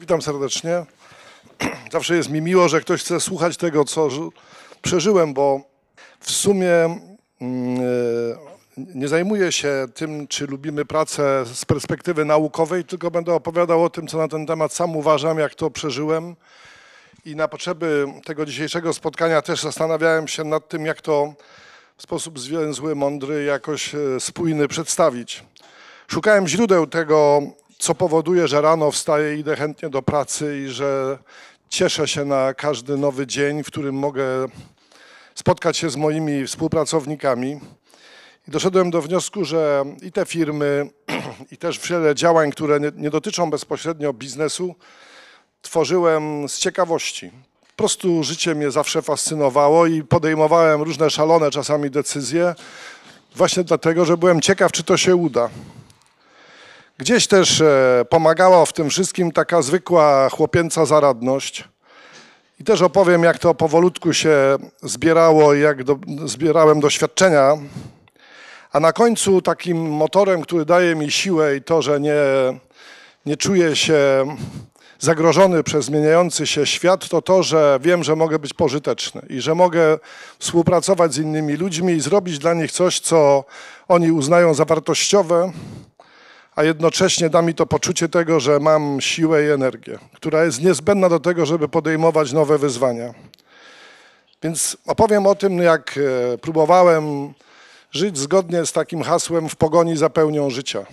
Witam serdecznie. Zawsze jest mi miło, że ktoś chce słuchać tego, co przeżyłem, bo w sumie mm, e, nie zajmuję się tym, czy lubimy pracę z perspektywy naukowej, tylko będę opowiadał o tym, co na ten temat sam uważam, jak to przeżyłem. I na potrzeby tego dzisiejszego spotkania też zastanawiałem się nad tym, jak to w sposób zwięzły, mądry, jakoś e, spójny przedstawić. Szukałem źródeł tego, co powoduje, że rano wstaję i idę chętnie do pracy i że cieszę się na każdy nowy dzień, w którym mogę spotkać się z moimi współpracownikami. I doszedłem do wniosku, że i te firmy, i też wiele działań, które nie, nie dotyczą bezpośrednio biznesu, tworzyłem z ciekawości. Po prostu życie mnie zawsze fascynowało i podejmowałem różne szalone czasami decyzje, właśnie dlatego, że byłem ciekaw, czy to się uda. Gdzieś też e, pomagała w tym wszystkim taka zwykła chłopięca zaradność. I też opowiem, jak to powolutku się zbierało i jak do, zbierałem doświadczenia. A na końcu takim motorem, który daje mi siłę i to, że nie, nie czuję się zagrożony przez zmieniający się świat, to to, że wiem, że mogę być pożyteczny i że mogę współpracować z innymi ludźmi i zrobić dla nich coś, co oni uznają za wartościowe, a jednocześnie da mi to poczucie tego, że mam siłę i energię, która jest niezbędna do tego, żeby podejmować nowe wyzwania. Więc opowiem o tym, jak e, próbowałem żyć zgodnie z takim hasłem w pogoni za pełnią życia.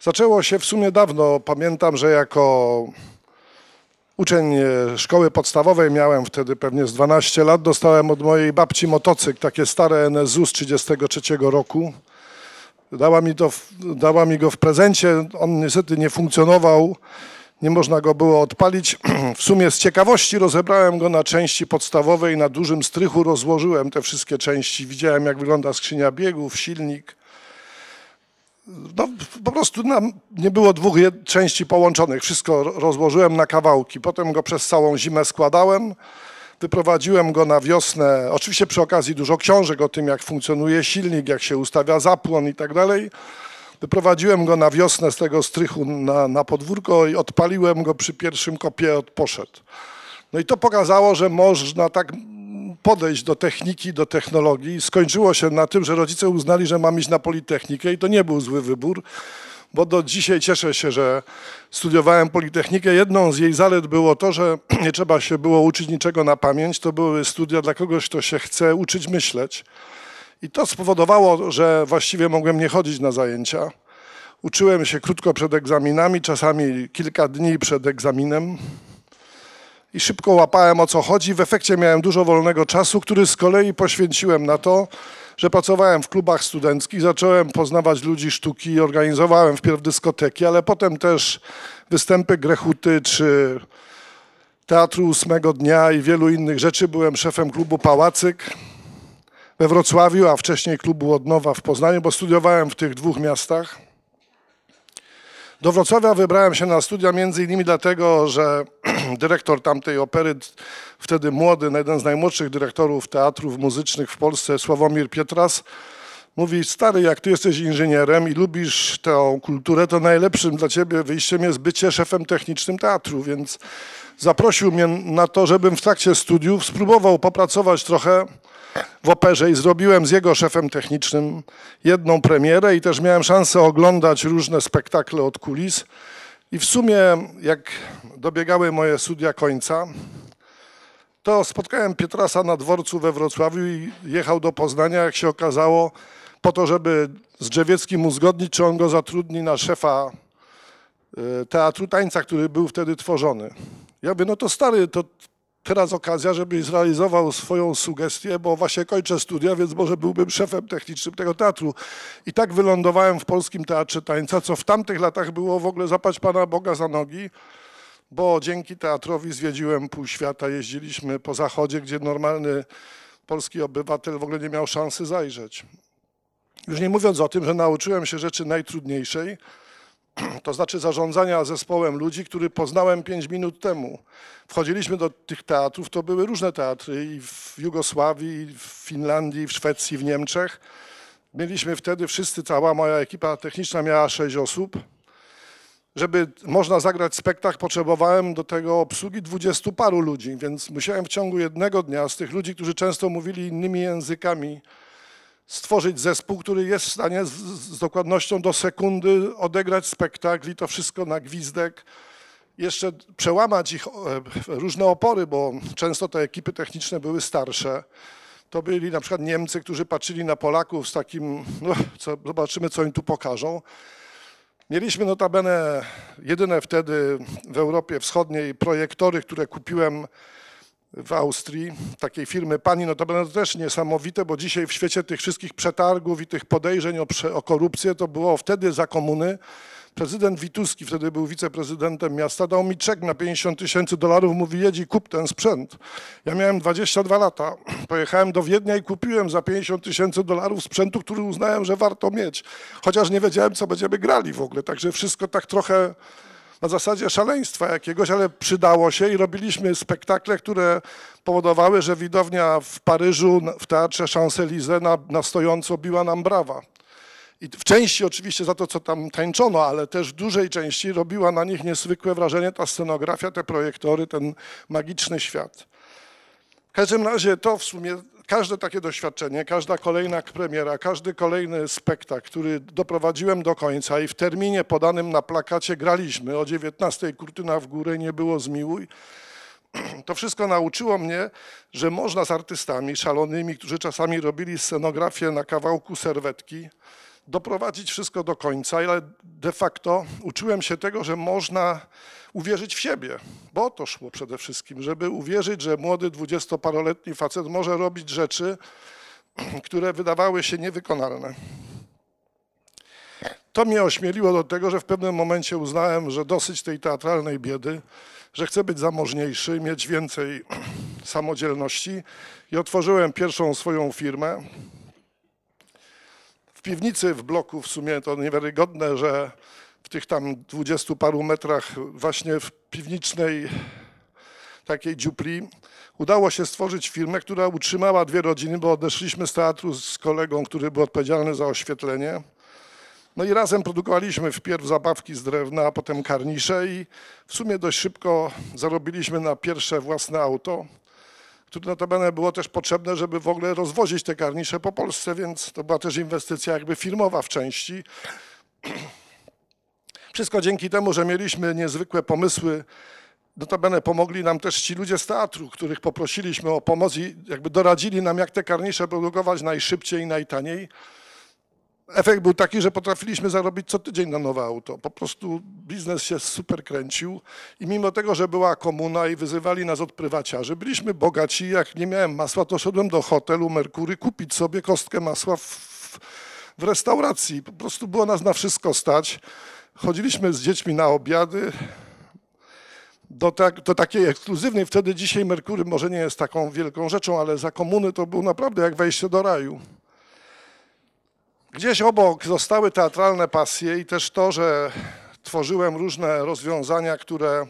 Zaczęło się w sumie dawno. Pamiętam, że jako uczeń e, szkoły podstawowej, miałem wtedy pewnie z 12 lat, dostałem od mojej babci motocykl, takie stare NSU z 33 roku. Dała mi, to, dała mi go w prezencie. On niestety nie funkcjonował. Nie można go było odpalić. W sumie z ciekawości rozebrałem go na części podstawowe i na dużym strychu rozłożyłem te wszystkie części. Widziałem, jak wygląda skrzynia biegów, silnik. No, po prostu nie było dwóch części połączonych. Wszystko ro- rozłożyłem na kawałki. Potem go przez całą zimę składałem. Wyprowadziłem go na wiosnę. Oczywiście przy okazji dużo książek o tym, jak funkcjonuje silnik, jak się ustawia zapłon i tak dalej. Wyprowadziłem go na wiosnę z tego strychu na, na podwórko i odpaliłem go przy pierwszym kopie, od poszedł. No i to pokazało, że można tak podejść do techniki, do technologii. Skończyło się na tym, że rodzice uznali, że mam iść na Politechnikę i to nie był zły wybór, bo do dzisiaj cieszę się, że studiowałem Politechnikę. Jedną z jej zalet było to, że nie trzeba się było uczyć niczego na pamięć. To były studia dla kogoś, kto się chce uczyć myśleć. I to spowodowało, że właściwie mogłem nie chodzić na zajęcia. Uczyłem się krótko przed egzaminami, czasami kilka dni przed egzaminem i szybko łapałem o co chodzi. W efekcie miałem dużo wolnego czasu, który z kolei poświęciłem na to, że pracowałem w klubach studenckich, zacząłem poznawać ludzi sztuki, organizowałem wpierw dyskoteki, ale potem też występy Grechuty czy Teatru Ósmego Dnia i wielu innych rzeczy. Byłem szefem klubu Pałacyk we Wrocławiu, a wcześniej klubu Odnowa w Poznaniu, bo studiowałem w tych dwóch miastach. Do Wrocławia wybrałem się na studia między innymi dlatego, że dyrektor tamtej opery, wtedy młody, jeden z najmłodszych dyrektorów teatrów muzycznych w Polsce, Sławomir Pietras, mówi, stary, jak ty jesteś inżynierem i lubisz tę kulturę, to najlepszym dla ciebie wyjściem jest bycie szefem technicznym teatru, więc zaprosił mnie na to, żebym w trakcie studiów spróbował popracować trochę w operze i zrobiłem z jego szefem technicznym jedną premierę i też miałem szansę oglądać różne spektakle od kulis. I w sumie, jak dobiegały moje studia końca, to spotkałem Pietrasa na dworcu we Wrocławiu i jechał do Poznania, jak się okazało, po to, żeby z Drzewieckim uzgodnić, czy on go zatrudni na szefa y, teatru tańca, który był wtedy tworzony. Ja mówię, no to stary, to teraz okazja, żebyś zrealizował swoją sugestię, bo właśnie kończę studia, więc może byłbym szefem technicznym tego teatru. I tak wylądowałem w Polskim Teatrze Tańca, co w tamtych latach było w ogóle zapać Pana Boga za nogi, bo dzięki teatrowi zwiedziłem pół świata, jeździliśmy po zachodzie, gdzie normalny polski obywatel w ogóle nie miał szansy zajrzeć. Już nie mówiąc o tym, że nauczyłem się rzeczy najtrudniejszej, to znaczy zarządzania zespołem ludzi, który poznałem pięć minut temu. Wchodziliśmy do tych teatrów, to były różne teatry i w Jugosławii, i w Finlandii, w Szwecji, w Niemczech. Mieliśmy wtedy wszyscy, cała moja ekipa techniczna miała sześć osób. żeby można zagrać spektakl, potrzebowałem do tego obsługi dwudziestu paru ludzi, więc musiałem w ciągu jednego dnia z tych ludzi, którzy często mówili innymi językami, stworzyć zespół, który jest w stanie z, z dokładnością do sekundy odegrać spektakl i to wszystko na gwizdek. Jeszcze przełamać ich e, różne opory, bo często te ekipy techniczne były starsze. To byli na przykład Niemcy, którzy patrzyli na Polaków z takim, no, co, zobaczymy, co im tu pokażą. Mieliśmy notabene jedyne wtedy w Europie Wschodniej projektory, które kupiłem w Austrii, takiej firmy Pani, notabene to też niesamowite, bo dzisiaj w świecie tych wszystkich przetargów i tych podejrzeń o, o korupcję, to było wtedy za komuny. Prezydent Wituski, wtedy był wiceprezydentem miasta, dał mi czek na 50 tysięcy dolarów, mówi jedź i kup ten sprzęt. Ja miałem 22 lata, pojechałem do Wiednia i kupiłem za 50 tysięcy dolarów sprzętu, który uznałem, że warto mieć, chociaż nie wiedziałem, co będziemy grali w ogóle, także wszystko tak trochę na zasadzie szaleństwa jakiegoś, ale przydało się i robiliśmy spektakle, które powodowały, że widownia w Paryżu w teatrze Champs-Élysées na, na stojąco biła nam brawa. I w części oczywiście za to, co tam tańczono, ale też w dużej części robiła na nich niezwykłe wrażenie ta scenografia, te projektory, ten magiczny świat. W każdym razie to w sumie każde takie doświadczenie, każda kolejna premiera, każdy kolejny spektakl, który doprowadziłem do końca i w terminie podanym na plakacie graliśmy o 19 kurtyna w górę nie było zmiłuj. To wszystko nauczyło mnie, że można z artystami szalonymi, którzy czasami robili scenografię na kawałku serwetki, doprowadzić wszystko do końca, ale de facto uczyłem się tego, że można uwierzyć w siebie, bo o to szło przede wszystkim, żeby uwierzyć, że młody dwudziestoparoletni facet może robić rzeczy, które wydawały się niewykonalne. To mnie ośmieliło do tego, że w pewnym momencie uznałem, że dosyć tej teatralnej biedy, że chcę być zamożniejszy, mieć więcej samodzielności i otworzyłem pierwszą swoją firmę, piwnicy w bloku w sumie to niewiarygodne, że w tych tam dwudziestu paru metrach właśnie w piwnicznej takiej dziupli udało się stworzyć firmę, która utrzymała dwie rodziny, bo odeszliśmy z teatru z kolegą, który był odpowiedzialny za oświetlenie. No i razem produkowaliśmy wpierw zabawki z drewna, a potem karnisze i w sumie dość szybko zarobiliśmy na pierwsze własne auto które notabene było też potrzebne, żeby w ogóle rozwozić te karnisze po Polsce, więc to była też inwestycja jakby firmowa w części. Wszystko dzięki temu, że mieliśmy niezwykłe pomysły. Notabene pomogli nam też ci ludzie z teatru, których poprosiliśmy o pomoc i jakby doradzili nam, jak te karnisze produkować najszybciej i najtaniej efekt był taki, że potrafiliśmy zarobić co tydzień na nowe auto. Po prostu biznes się super kręcił i mimo tego, że była komuna i wyzywali nas od prywaciarzy, byliśmy bogaci. Jak nie miałem masła, to szedłem do hotelu Merkury kupić sobie kostkę masła w, w restauracji. Po prostu było nas na wszystko stać. Chodziliśmy z dziećmi na obiady. Do, tak, do takiej ekskluzywnej, wtedy dzisiaj Merkury może nie jest taką wielką rzeczą, ale za komuny to był naprawdę jak wejście do raju. Gdzieś obok zostały teatralne pasje i też to, że tworzyłem różne rozwiązania, które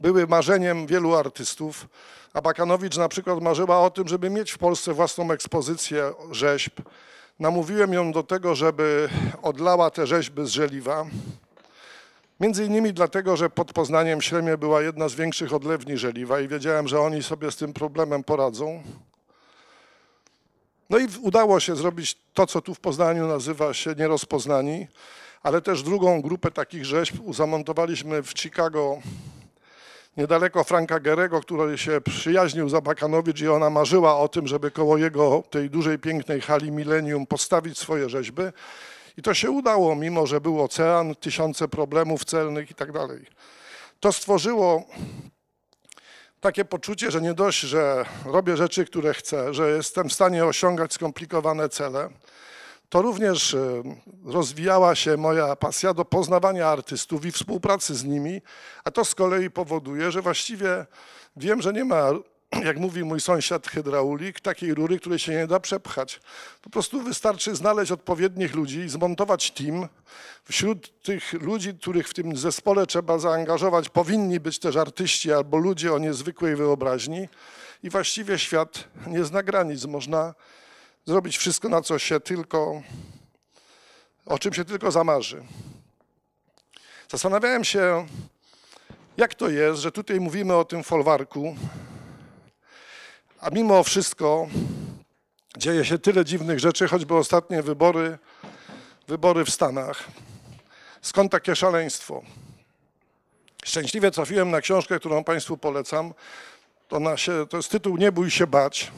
były marzeniem wielu artystów. A Bakanowicz na przykład marzyła o tym, żeby mieć w Polsce własną ekspozycję rzeźb. Namówiłem ją do tego, żeby odlała te rzeźby z żeliwa. Między innymi dlatego, że pod Poznaniem Śremie była jedna z większych odlewni żeliwa i wiedziałem, że oni sobie z tym problemem poradzą. No i udało się zrobić to, co tu w Poznaniu nazywa się nierozpoznani, ale też drugą grupę takich rzeźb zamontowaliśmy w Chicago, niedaleko Franka Gerego, który się przyjaźnił za Bakanowicz i ona marzyła o tym, żeby koło jego tej dużej, pięknej hali Millennium postawić swoje rzeźby. I to się udało, mimo że był ocean, tysiące problemów celnych i tak dalej. To stworzyło takie poczucie, że nie dość, że robię rzeczy, które chcę, że jestem w stanie osiągać skomplikowane cele, to również e, rozwijała się moja pasja do poznawania artystów i współpracy z nimi, a to z kolei powoduje, że właściwie wiem, że nie ma jak mówi mój sąsiad hydraulik, takiej rury, której się nie da przepchać. Po prostu wystarczy znaleźć odpowiednich ludzi zmontować team. Wśród tych ludzi, których w tym zespole trzeba zaangażować, powinni być też artyści albo ludzie o niezwykłej wyobraźni. I właściwie świat nie zna granic. Można zrobić wszystko, na co się tylko, o czym się tylko zamarzy. Zastanawiałem się, jak to jest, że tutaj mówimy o tym folwarku, a mimo wszystko dzieje się tyle dziwnych rzeczy, choćby ostatnie wybory, wybory w Stanach. Skąd takie szaleństwo? Szczęśliwie trafiłem na książkę, którą Państwu polecam. To, na się, to jest tytuł Nie bój się bać.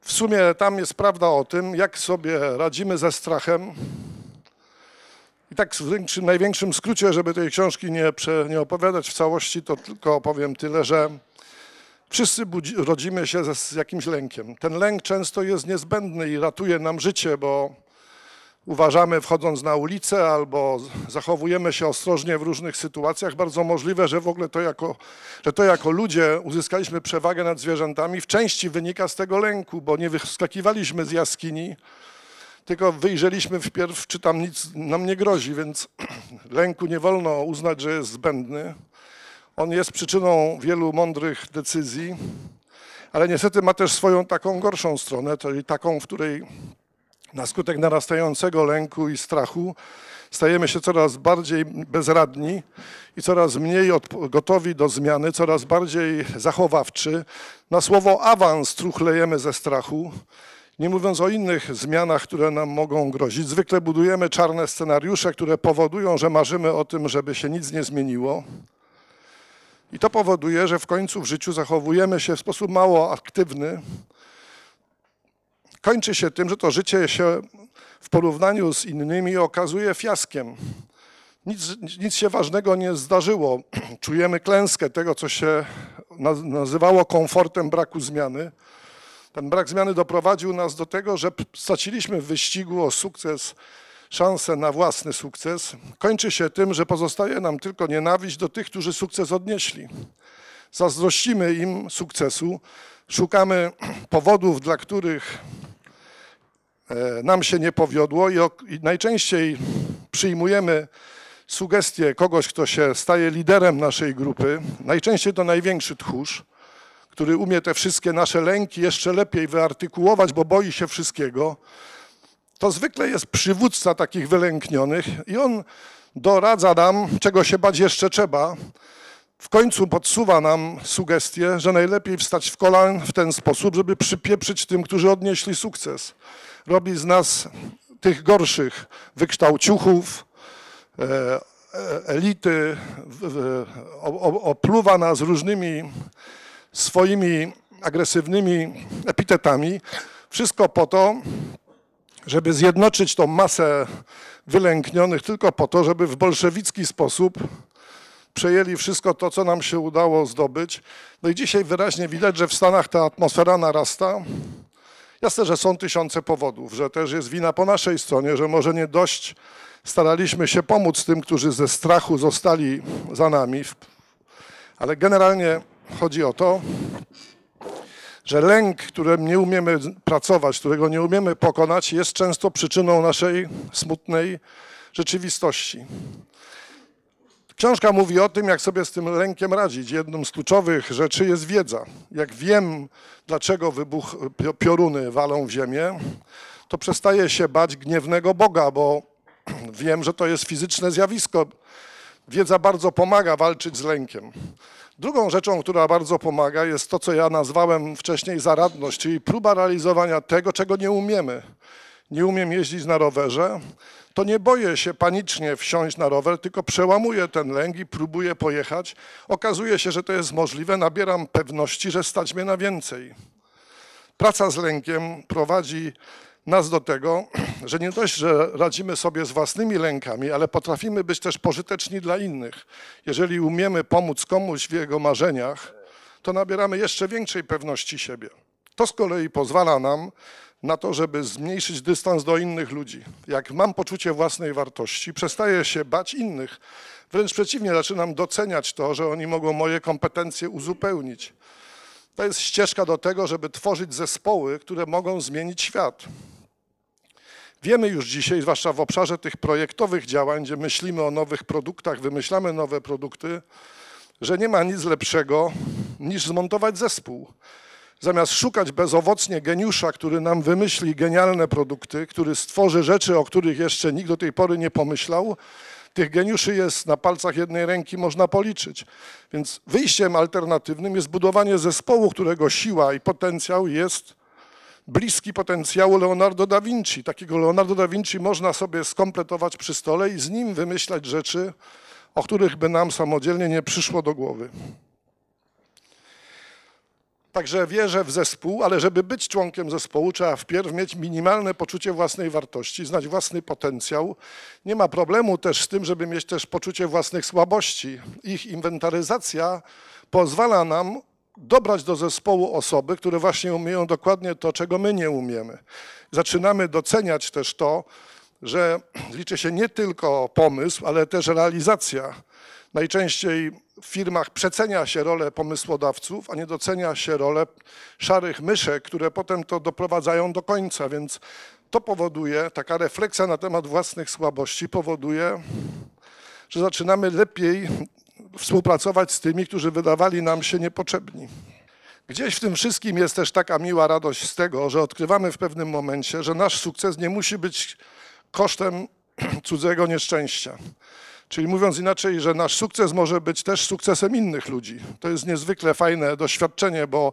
W sumie tam jest prawda o tym, jak sobie radzimy ze strachem. I tak w większym, największym skrócie, żeby tej książki nie, prze, nie opowiadać w całości, to tylko opowiem tyle, że wszyscy budzi, rodzimy się z jakimś lękiem. Ten lęk często jest niezbędny i ratuje nam życie, bo uważamy wchodząc na ulicę albo zachowujemy się ostrożnie w różnych sytuacjach, bardzo możliwe, że w ogóle to jako, że to jako ludzie uzyskaliśmy przewagę nad zwierzętami, w części wynika z tego lęku, bo nie wyskakiwaliśmy z jaskini, tylko wyjrzeliśmy wpierw, czy tam nic nam nie grozi, więc lęku nie wolno uznać, że jest zbędny. On jest przyczyną wielu mądrych decyzji, ale niestety ma też swoją taką gorszą stronę, czyli taką, w której na skutek narastającego lęku i strachu stajemy się coraz bardziej bezradni i coraz mniej gotowi do zmiany, coraz bardziej zachowawczy. Na słowo awans truchlejemy ze strachu. Nie mówiąc o innych zmianach, które nam mogą grozić, zwykle budujemy czarne scenariusze, które powodują, że marzymy o tym, żeby się nic nie zmieniło. I to powoduje, że w końcu w życiu zachowujemy się w sposób mało aktywny, kończy się tym, że to życie się w porównaniu z innymi okazuje fiaskiem. Nic, nic się ważnego nie zdarzyło. Czujemy klęskę tego, co się nazywało komfortem braku zmiany. Ten brak zmiany doprowadził nas do tego, że straciliśmy w wyścigu o sukces szansę na własny sukces. Kończy się tym, że pozostaje nam tylko nienawiść do tych, którzy sukces odnieśli. Zazdrościmy im sukcesu, szukamy powodów, dla których E, nam się nie powiodło i, najczęściej przyjmujemy sugestie kogoś, kto się staje liderem naszej grupy, najczęściej to największy tchórz, który umie te wszystkie nasze lęki jeszcze lepiej wyartykułować, bo boi się wszystkiego. To zwykle jest przywódca takich wylęknionych i on doradza nam, czego się bać jeszcze trzeba. W końcu podsuwa nam sugestię, że najlepiej wstać w kolan w ten sposób, żeby przypieprzyć tym, którzy odnieśli sukces robi z nas tych gorszych wykształciuchów, e, e, elity, opluwa nas różnymi swoimi agresywnymi epitetami. Wszystko po to, żeby zjednoczyć tą masę wylęknionych, tylko po to, żeby w bolszewicki sposób przejęli wszystko to, co nam się udało zdobyć. No i dzisiaj wyraźnie widać, że w Stanach ta atmosfera narasta. Jasne, że są tysiące powodów, że też jest wina po naszej stronie, że może nie dość staraliśmy się pomóc tym, którzy ze strachu zostali za nami, ale generalnie chodzi o to, że lęk, którym nie umiemy pracować, którego nie umiemy pokonać, jest często przyczyną naszej smutnej rzeczywistości. Książka mówi o tym, jak sobie z tym lękiem radzić. Jedną z kluczowych rzeczy jest wiedza. Jak wiem, dlaczego wybuch, pioruny walą w ziemię, to przestaję się bać gniewnego Boga, bo wiem, że to jest fizyczne zjawisko. Wiedza bardzo pomaga walczyć z lękiem. Drugą rzeczą, która bardzo pomaga, jest to, co ja nazwałem wcześniej zaradność, czyli próba realizowania tego, czego nie umiemy. Nie umiem jeździć na rowerze, to nie boję się panicznie wsiąść na rower, tylko przełamuję ten lęk i próbuję pojechać. Okazuje się, że to jest możliwe, nabieram pewności, że stać mnie na więcej. Praca z lękiem prowadzi nas do tego, że nie dość, że radzimy sobie z własnymi lękami, ale potrafimy być też pożyteczni dla innych. Jeżeli umiemy pomóc komuś w jego marzeniach, to nabieramy jeszcze większej pewności siebie. To z kolei pozwala nam na to, żeby zmniejszyć dystans do innych ludzi. Jak mam poczucie własnej wartości, przestaję się bać innych. Wręcz przeciwnie, zaczynam doceniać to, że oni mogą moje kompetencje uzupełnić. To jest ścieżka do tego, żeby tworzyć zespoły, które mogą zmienić świat. Wiemy już dzisiaj, zwłaszcza w obszarze tych projektowych działań, gdzie myślimy o nowych produktach, wymyślamy nowe produkty, że nie ma nic lepszego niż zmontować zespół. Zamiast szukać bezowocnie geniusza, który nam wymyśli genialne produkty, który stworzy rzeczy, o których jeszcze nikt do tej pory nie pomyślał, Tych geniuszy jest na palcach jednej ręki, można policzyć. Więc wyjściem alternatywnym jest budowanie zespołu, którego siła i potencjał jest bliski potencjału Leonardo da Vinci. Takiego Leonardo da Vinci można sobie skompletować przy stole i z nim wymyślać rzeczy, o których by nam samodzielnie nie przyszło do głowy. Także wierzę w zespół, ale żeby być członkiem zespołu, trzeba wpierw mieć minimalne poczucie własnej wartości, znać własny potencjał. Nie ma problemu też z tym, żeby mieć też poczucie własnych słabości. Ich inwentaryzacja pozwala nam dobrać do zespołu osoby, które właśnie umieją dokładnie to, czego my nie umiemy. Zaczynamy doceniać też to, że liczy się nie tylko pomysł, ale też realizacja. Najczęściej w firmach przecenia się rolę pomysłodawców, a nie docenia się rolę szarych myszek, które potem to doprowadzają do końca, więc to powoduje, taka refleksja na temat własnych słabości powoduje, że zaczynamy lepiej współpracować z tymi, którzy wydawali nam się niepotrzebni. Gdzieś w tym wszystkim jest też taka miła radość z tego, że odkrywamy w pewnym momencie, że nasz sukces nie musi być kosztem cudzego nieszczęścia. Czyli mówiąc inaczej, że nasz sukces może być też sukcesem innych ludzi. To jest niezwykle fajne doświadczenie, bo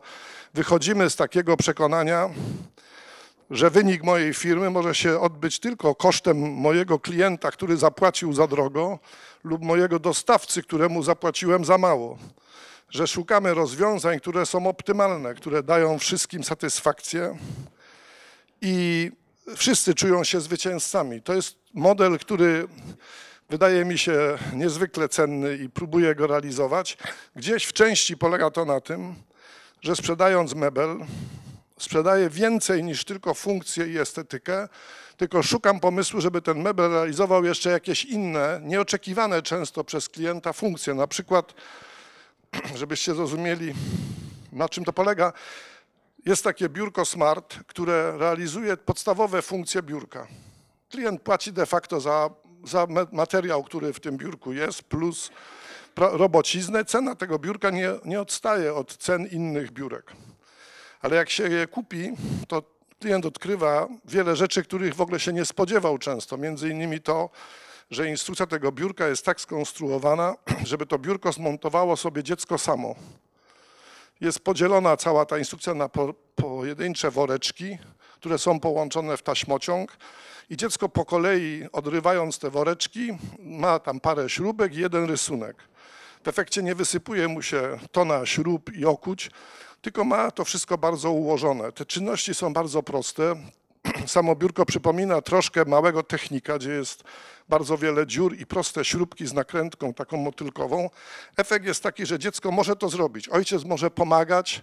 wychodzimy z takiego przekonania, że wynik mojej firmy może się odbyć tylko kosztem mojego klienta, który zapłacił za drogo, lub mojego dostawcy, któremu zapłaciłem za mało. Że szukamy rozwiązań, które są optymalne, które dają wszystkim satysfakcję i wszyscy czują się zwycięzcami. To jest model, który wydaje mi się niezwykle cenny i próbuję go realizować. Gdzieś w części polega to na tym, że sprzedając mebel, sprzedaję więcej niż tylko funkcję i estetykę, tylko szukam pomysłu, żeby ten mebel realizował jeszcze jakieś inne, nieoczekiwane często przez klienta funkcje. Na przykład, żebyście zrozumieli, na czym to polega, jest takie biurko Smart, które realizuje podstawowe funkcje biurka. Klient płaci de facto za, za materiał, który w tym biurku jest, plus robociznę. Cena tego biurka nie, nie odstaje od cen innych biurek. Ale jak się je kupi, to klient odkrywa wiele rzeczy, których w ogóle się nie spodziewał często. Między innymi to, że instrukcja tego biurka jest tak skonstruowana, żeby to biurko zmontowało sobie dziecko samo. Jest podzielona cała ta instrukcja na po, pojedyncze woreczki, które są połączone w taśmociąg i dziecko po kolei odrywając te woreczki ma tam parę śrubek i jeden rysunek. W efekcie nie wysypuje mu się tona śrub i okuć, tylko ma to wszystko bardzo ułożone. Te czynności są bardzo proste. Samo biurko przypomina troszkę małego technika, gdzie jest bardzo wiele dziur i proste śrubki z nakrętką taką motylkową. Efekt jest taki, że dziecko może to zrobić. Ojciec może pomagać.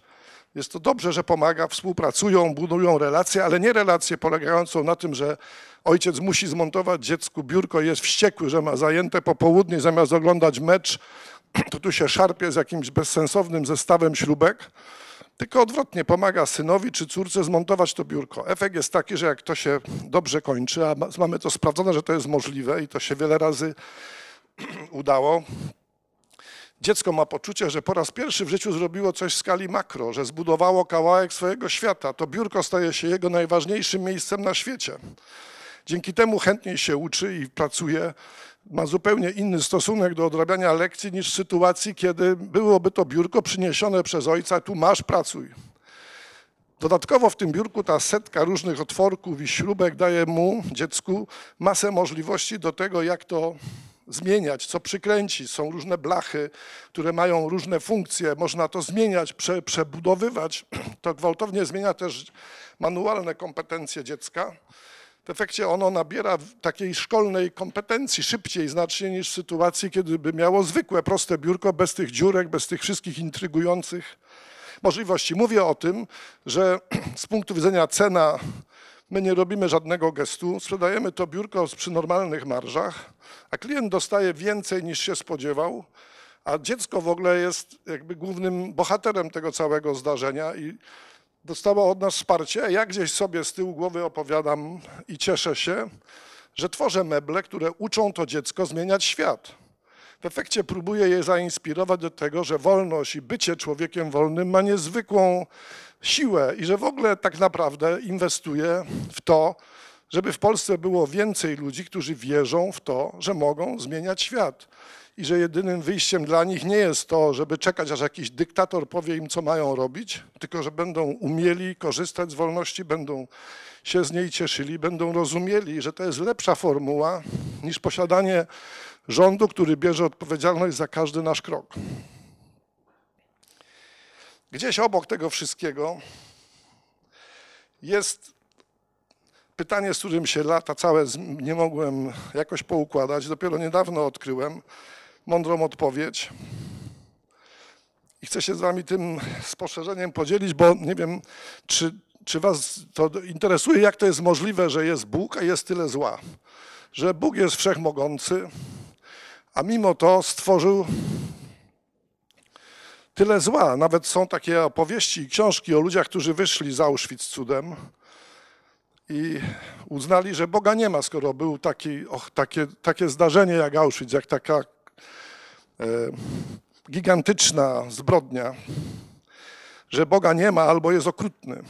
Jest to dobrze, że pomaga, współpracują, budują relacje, ale nie relacje polegającą na tym, że ojciec musi zmontować dziecku biurko jest wściekły, że ma zajęte popołudnie zamiast oglądać mecz, to tu się szarpie z jakimś bezsensownym zestawem śrubek tylko odwrotnie pomaga synowi czy córce zmontować to biurko. Efekt jest taki, że jak to się dobrze kończy, a mamy to sprawdzone, że to jest możliwe i to się wiele razy udało, dziecko ma poczucie, że po raz pierwszy w życiu zrobiło coś w skali makro, że zbudowało kawałek swojego świata. To biurko staje się jego najważniejszym miejscem na świecie. Dzięki temu chętniej się uczy i pracuje ma zupełnie inny stosunek do odrabiania lekcji niż w sytuacji, kiedy byłoby to biurko przyniesione przez ojca, tu masz, pracuj. Dodatkowo w tym biurku ta setka różnych otworków i śrubek daje mu, dziecku, masę możliwości do tego, jak to zmieniać, co przykręcić. Są różne blachy, które mają różne funkcje, można to zmieniać, prze, przebudowywać. To gwałtownie zmienia też manualne kompetencje dziecka. W efekcie ono nabiera takiej szkolnej kompetencji szybciej znacznie niż w sytuacji, kiedy by miało zwykłe, proste biurko bez tych dziurek, bez tych wszystkich intrygujących możliwości. Mówię o tym, że z punktu widzenia cena my nie robimy żadnego gestu, sprzedajemy to biurko przy normalnych marżach, a klient dostaje więcej niż się spodziewał, a dziecko w ogóle jest jakby głównym bohaterem tego całego zdarzenia i dostała od nas wsparcie. Ja gdzieś sobie z tyłu głowy opowiadam i cieszę się, że tworzę meble, które uczą to dziecko zmieniać świat. W efekcie próbuję je zainspirować do tego, że wolność i bycie człowiekiem wolnym ma niezwykłą siłę i że w ogóle tak naprawdę inwestuję w to, żeby w Polsce było więcej ludzi, którzy wierzą w to, że mogą zmieniać świat i że jedynym wyjściem dla nich nie jest to, żeby czekać, aż jakiś dyktator powie im, co mają robić, tylko że będą umieli korzystać z wolności, będą się z niej cieszyli, będą rozumieli, że to jest lepsza formuła niż posiadanie rządu, który bierze odpowiedzialność za każdy nasz krok. Gdzieś obok tego wszystkiego jest pytanie, z którym się lata całe nie mogłem jakoś poukładać. Dopiero niedawno odkryłem mądrą odpowiedź. I chcę się z wami tym spostrzeżeniem podzielić, bo nie wiem, czy, czy was to interesuje, jak to jest możliwe, że jest Bóg, a jest tyle zła. Że Bóg jest wszechmogący, a mimo to stworzył tyle zła. Nawet są takie opowieści i książki o ludziach, którzy wyszli z Auschwitz cudem i uznali, że Boga nie ma, skoro był taki, och, takie, takie zdarzenie jak Auschwitz, jak taka gigantyczna zbrodnia, że Boga nie ma albo jest okrutny.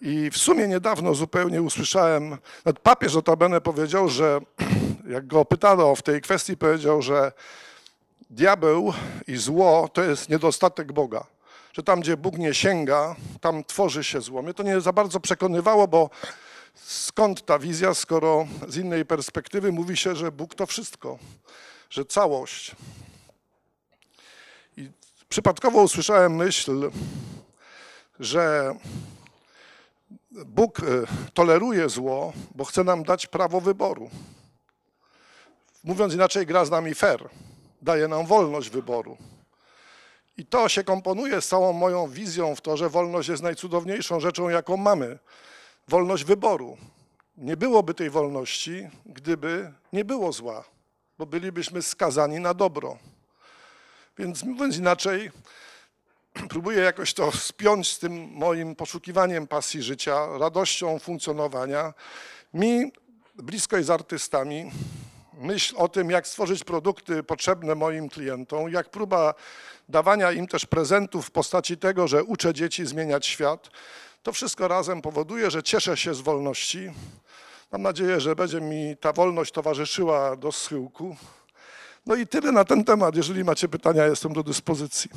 I w sumie niedawno zupełnie usłyszałem, nawet papież notabene powiedział, że jak go pytano w tej kwestii, powiedział, że diabeł i zło to jest niedostatek Boga. Że tam, gdzie Bóg nie sięga, tam tworzy się zło. Mnie to nie za bardzo przekonywało, bo skąd ta wizja, skoro z innej perspektywy mówi się, że Bóg to wszystko, że całość. I przypadkowo usłyszałem myśl, że Bóg e, toleruje zło, bo chce nam dać prawo wyboru. Mówiąc inaczej, gra z nami fair, daje nam wolność wyboru. I to się komponuje z całą moją wizją w to, że wolność jest najcudowniejszą rzeczą, jaką mamy. Wolność wyboru. Nie byłoby tej wolności, gdyby nie było zła, bo bylibyśmy skazani na dobro. Więc mówiąc inaczej, próbuję jakoś to spiąć z tym moim poszukiwaniem pasji życia, radością funkcjonowania. Mi blisko jest z artystami. Myśl o tym, jak stworzyć produkty potrzebne moim klientom, jak próba dawania im też prezentów w postaci tego, że uczę dzieci zmieniać świat, to wszystko razem powoduje, że cieszę się z wolności. Mam nadzieję, że będzie mi ta wolność towarzyszyła do schyłku. No i tyle na ten temat. Jeżeli macie pytania, jestem do dyspozycji.